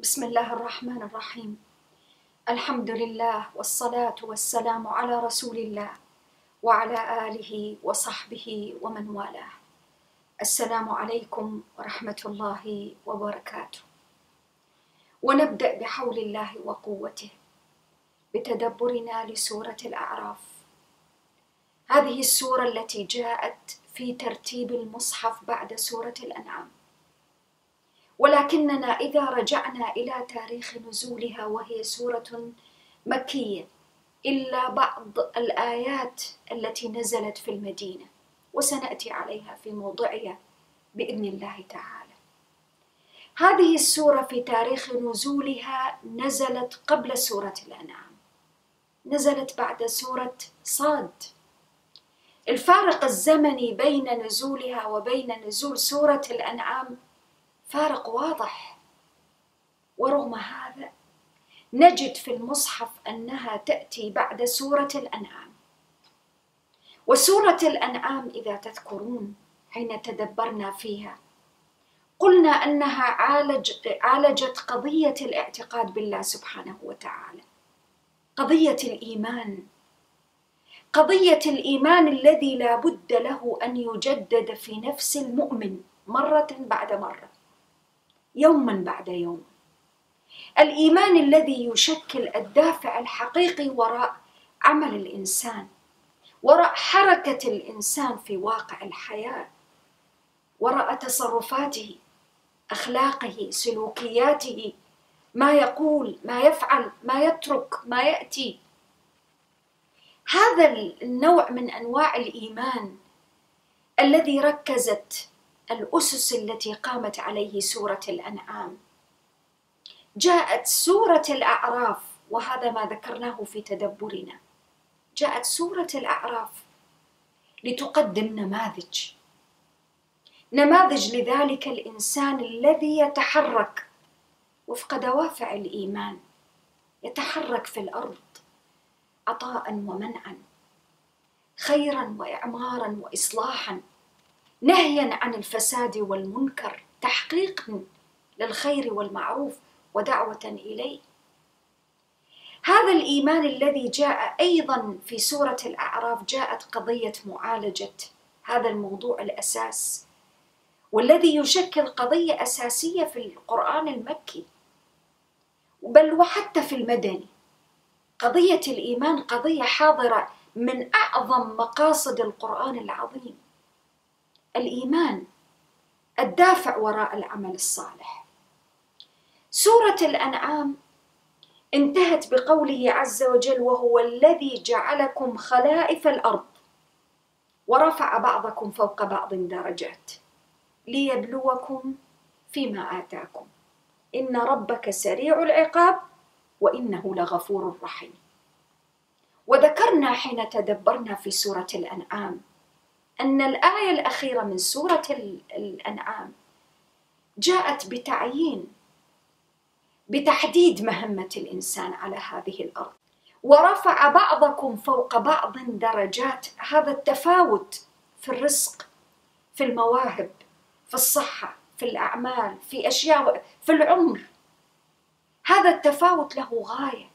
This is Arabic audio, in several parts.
بسم الله الرحمن الرحيم. الحمد لله والصلاة والسلام على رسول الله وعلى آله وصحبه ومن والاه. السلام عليكم ورحمة الله وبركاته. ونبدأ بحول الله وقوته بتدبرنا لسورة الأعراف. هذه السورة التي جاءت في ترتيب المصحف بعد سورة الأنعام. ولكننا إذا رجعنا إلى تاريخ نزولها وهي سورة مكية إلا بعض الآيات التي نزلت في المدينة وسنأتي عليها في موضعها بإذن الله تعالى. هذه السورة في تاريخ نزولها نزلت قبل سورة الأنعام. نزلت بعد سورة صاد. الفارق الزمني بين نزولها وبين نزول سورة الأنعام فارق واضح. ورغم هذا نجد في المصحف أنها تأتي بعد سورة الأنعام. وسورة الأنعام إذا تذكرون حين تدبرنا فيها قلنا أنها عالج عالجت قضية الاعتقاد بالله سبحانه وتعالى قضية الإيمان. قضية الإيمان الذي لا بد له أن يجدد في نفس المؤمن مرة بعد مرة. يوما بعد يوم. الإيمان الذي يشكل الدافع الحقيقي وراء عمل الإنسان وراء حركة الإنسان في واقع الحياة وراء تصرفاته أخلاقه سلوكياته ما يقول ما يفعل ما يترك ما يأتي. هذا النوع من أنواع الإيمان الذي ركزت الأسس التي قامت عليه سورة الأنعام. جاءت سورة الأعراف وهذا ما ذكرناه في تدبرنا. جاءت سورة الأعراف لتقدم نماذج. نماذج لذلك الإنسان الذي يتحرك وفق دوافع الإيمان. يتحرك في الأرض عطاء ومنعا خيرا وإعمارا وإصلاحا. نهيا عن الفساد والمنكر تحقيقا للخير والمعروف ودعوة إليه. هذا الإيمان الذي جاء أيضا في سورة الأعراف جاءت قضية معالجة هذا الموضوع الأساس والذي يشكل قضية أساسية في القرآن المكي. بل وحتى في المدني قضية الإيمان قضية حاضرة من أعظم مقاصد القرآن العظيم. الإيمان الدافع وراء العمل الصالح. سورة الأنعام انتهت بقوله عز وجل وهو الذي جعلكم خلائف الأرض ورفع بعضكم فوق بعض درجات ليبلوكم فيما آتاكم. إن ربك سريع العقاب وإنه لغفور رحيم. وذكرنا حين تدبرنا في سورة الأنعام أن الآية الأخيرة من سورة الأنعام جاءت بتعيين بتحديد مهمة الإنسان على هذه الأرض. ورفع بعضكم فوق بعض درجات. هذا التفاوت في الرزق في المواهب في الصحة في الأعمال في أشياء في العمر. هذا التفاوت له غاية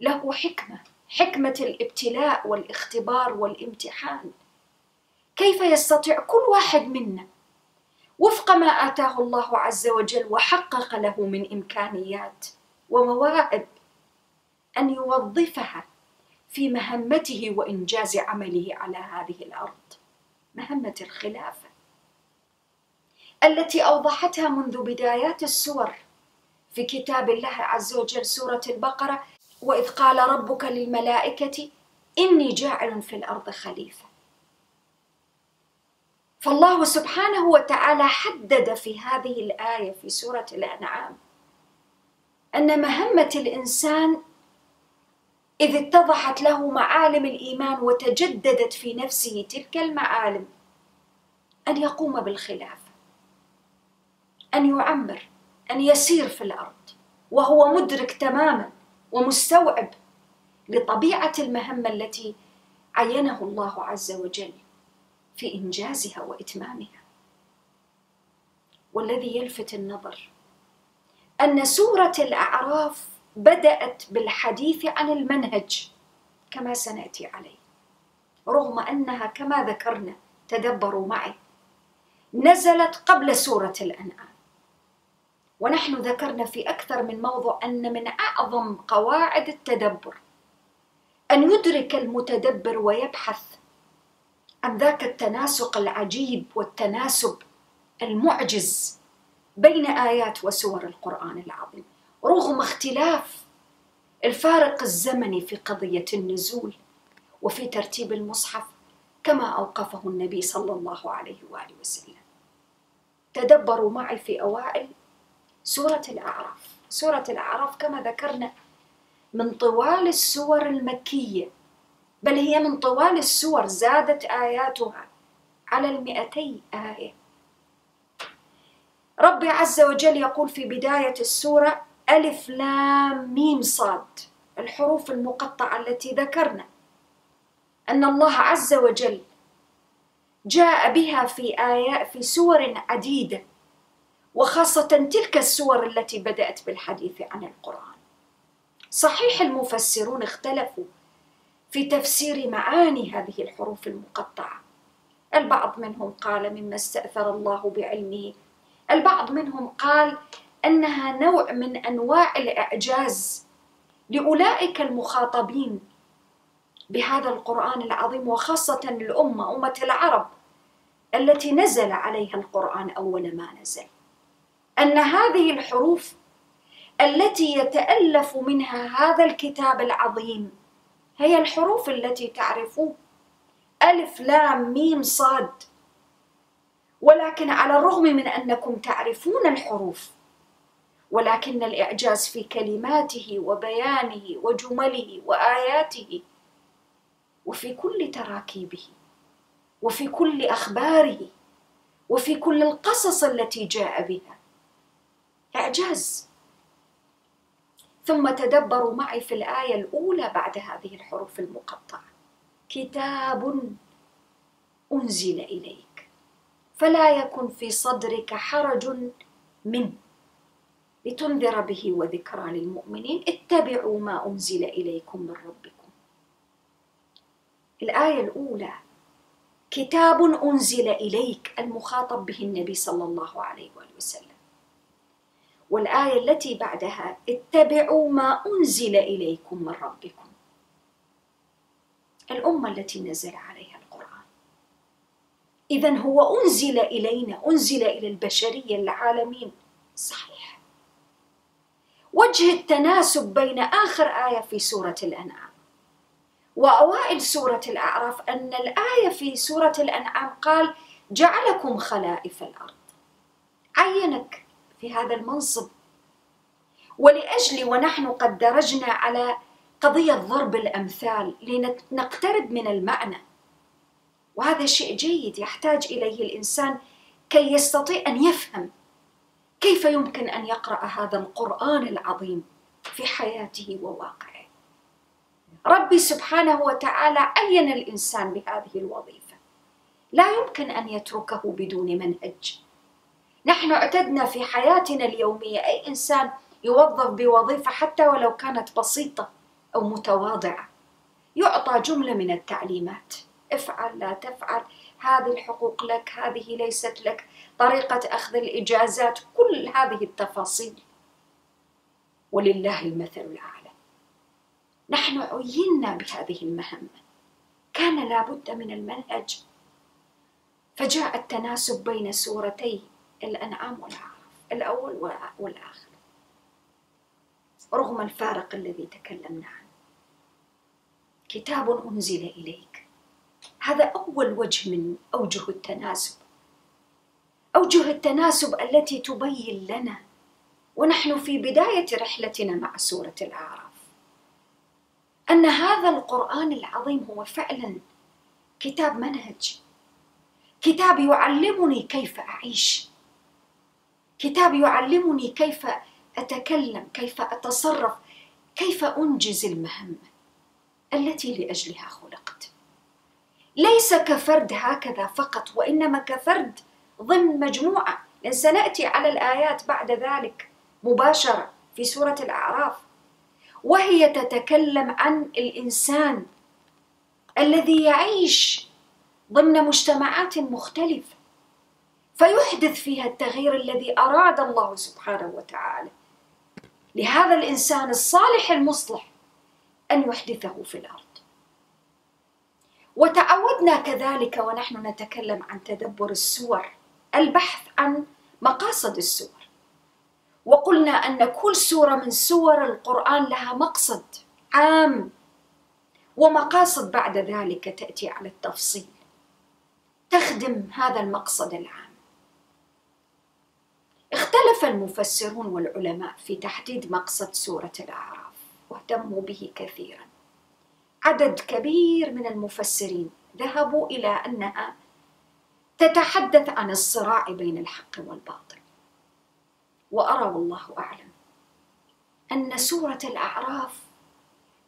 له حكمة حكمة الابتلاء والاختبار والامتحان. كيف يستطيع كل واحد منا وفق ما آتاه الله عز وجل وحقق له من إمكانيات ومواهب أن يوظفها في مهمته وإنجاز عمله على هذه الأرض. مهمة الخلافة التي أوضحتها منذ بدايات السور في كتاب الله عز وجل سورة البقرة وإذ قال ربك للملائكة إني جاعل في الأرض خليفة. فالله سبحانه وتعالى حدد في هذه الآية في سورة الأنعام أن مهمة الإنسان إذ اتضحت له معالم الإيمان وتجددت في نفسه تلك المعالم أن يقوم بالخلافه أن يعمر أن يسير في الأرض وهو مدرك تماما ومستوعب لطبيعة المهمة التي عينه الله عز وجل. في إنجازها وإتمامها. والذي يلفت النظر أن سورة الأعراف بدأت بالحديث عن المنهج كما سنأتي عليه رغم أنها كما ذكرنا تدبروا معي نزلت قبل سورة الأنعام. ونحن ذكرنا في أكثر من موضوع أن من أعظم قواعد التدبر أن يدرك المتدبر ويبحث عن ذاك التناسق العجيب والتناسب المعجز بين آيات وسور القرآن العظيم؟ رغم اختلاف الفارق الزمني في قضية النزول وفي ترتيب المصحف كما أوقفه النبي صلى الله عليه وآله وسلم. تدبروا معي في أوائل سورة الأعراف. سورة الأعراف كما ذكرنا من طوال السور المكية بل هي من طوال السور زادت آياتها على المئتي آية. ربي عز وجل يقول في بداية السورة ألف لام ميم صاد الحروف المقطعة التي ذكرنا. أن الله عز وجل جاء بها في آيات في سور عديدة وخاصة تلك السور التي بدأت بالحديث عن القرآن. صحيح المفسرون اختلفوا في تفسير معاني هذه الحروف المقطعة. البعض منهم قال مما استأثر الله بعلمه. البعض منهم قال أنها نوع من أنواع الإعجاز لأولئك المخاطبين بهذا القرآن العظيم وخاصة الأمة أمة العرب التي نزل عليها القرآن أول ما نزل. أن هذه الحروف التي يتألف منها هذا الكتاب العظيم هي الحروف التي تعرفون ألف لام ميم صاد. ولكن على الرغم من أنكم تعرفون الحروف ولكن الإعجاز في كلماته وبيانه وجمله وآياته وفي كل تراكيبه وفي كل أخباره وفي كل القصص التي جاء بها. إعجاز. ثم تدبروا معي في الآية الأولى بعد هذه الحروف المقطعة. كتاب أنزل إليك. فلا يكن في صدرك حرج منه لتنذر به وذكرى للمؤمنين. اتبعوا ما أنزل إليكم من ربكم. الآية الأولى. كتاب أنزل إليك المخاطب به النبي صلى الله عليه واله وسلم. والآية التي بعدها اتبعوا ما أنزل إليكم من ربكم. الأمة التي نزل عليها القرآن. اذا هو أنزل إلينا أنزل إلى البشرية العالمين. صحيح. وجه التناسب بين آخر آية في سورة الأنعام. وأوائل سورة الأعراف أن الآية في سورة الأنعام قال جعلكم خلائف الأرض. عينك. في هذا المنصب. ولأجل ونحن قد درجنا على قضية ضرب الأمثال لنقترب من المعنى. وهذا شيء جيد يحتاج إليه الإنسان كي يستطيع أن يفهم كيف يمكن أن يقرأ هذا القرآن العظيم في حياته وواقعه. ربي سبحانه وتعالى عين الإنسان بهذه الوظيفة؟ لا يمكن أن يتركه بدون منهج. نحن اعتدنا في حياتنا اليومية. أي إنسان يوظف بوظيفة حتى ولو كانت بسيطة أو متواضعة يعطى جملة من التعليمات. افعل لا تفعل هذه الحقوق لك هذه ليست لك طريقة أخذ الإجازات كل هذه التفاصيل. ولله المثل الأعلى. نحن عينا بهذه المهمة. كان لابد من المنهج. فجاء التناسب بين سورتي الأنعام والأعراف الأول والآخر. رغم الفارق الذي تكلمنا عنه. كتاب أنزل إليك. هذا أول وجه من أوجه التناسب. أوجه التناسب التي تبين لنا. ونحن في بداية رحلتنا مع سورة الأعراف. أن هذا القرآن العظيم هو فعلا كتاب منهج. كتاب يعلمني كيف أعيش. كتاب يعلمني كيف أتكلم كيف أتصرف كيف أنجز المهمة التي لأجلها خلقت. ليس كفرد هكذا فقط وإنما كفرد ضمن مجموعة. لأن سنأتي على الآيات بعد ذلك مباشرة في سورة الأعراف. وهي تتكلم عن الإنسان الذي يعيش ضمن مجتمعات مختلفة. فيحدث فيها التغيير الذي أراد الله سبحانه وتعالى. لهذا الإنسان الصالح المصلح أن يحدثه في الأرض. وتعودنا كذلك ونحن نتكلم عن تدبر السور البحث عن مقاصد السور. وقلنا أن كل سورة من سور القرآن لها مقصد عام ومقاصد بعد ذلك تأتي على التفصيل. تخدم هذا المقصد العام. اختلف المفسرون والعلماء في تحديد مقصد سورة الأعراف؟ واهتموا به كثيرا. عدد كبير من المفسرين ذهبوا إلى أنها تتحدث عن الصراع بين الحق والباطل. وأرى والله أعلم أن سورة الأعراف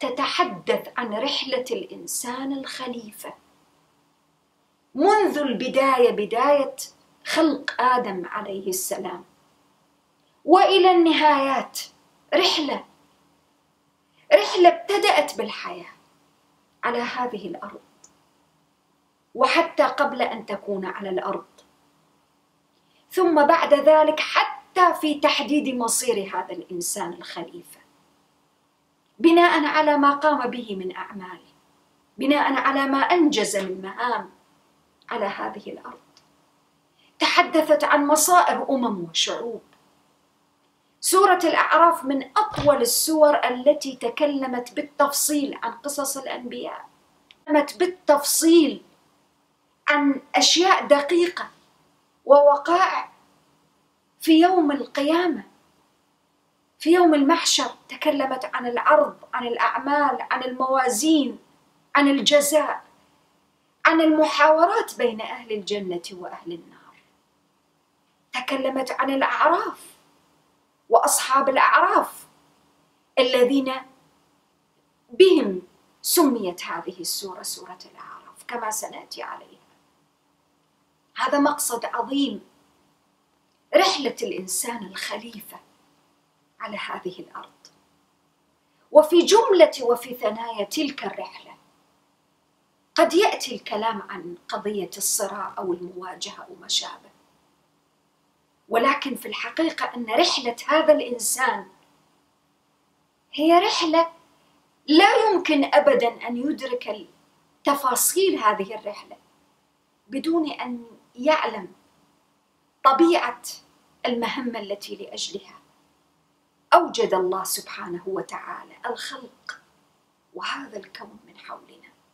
تتحدث عن رحلة الإنسان الخليفة منذ البداية بداية خلق آدم عليه السلام. وإلى النهايات. رحلة. رحلة ابتدأت بالحياة على هذه الأرض. وحتى قبل أن تكون على الأرض. ثم بعد ذلك حتى في تحديد مصير هذا الإنسان الخليفة. بناء على ما قام به من أعمال. بناء على ما أنجز من مهام على هذه الأرض. تحدثت عن مصائر أمم وشعوب. سورة الأعراف من أطول السور التي تكلمت بالتفصيل عن قصص الأنبياء. تكلمت بالتفصيل عن أشياء دقيقة ووقائع. في يوم القيامة في يوم المحشر تكلمت عن العرض عن الأعمال عن الموازين عن الجزاء عن المحاورات بين أهل الجنة وأهل النار. تكلمت عن الأعراف. وأصحاب الأعراف الذين بهم سميت هذه السورة سورة الأعراف كما سنأتي عليها. هذا مقصد عظيم رحلة الإنسان الخليفة على هذه الأرض. وفي جملة وفي ثنايا تلك الرحلة قد يأتي الكلام عن قضية الصراع أو المواجهة أو ما شابه ولكن في الحقيقة أن رحلة هذا الإنسان هي رحلة لا يمكن ابدا أن يدرك تفاصيل هذه الرحلة بدون أن يعلم طبيعة المهمة التي لأجلها. أوجد الله سبحانه وتعالى الخلق وهذا الكون من حولنا.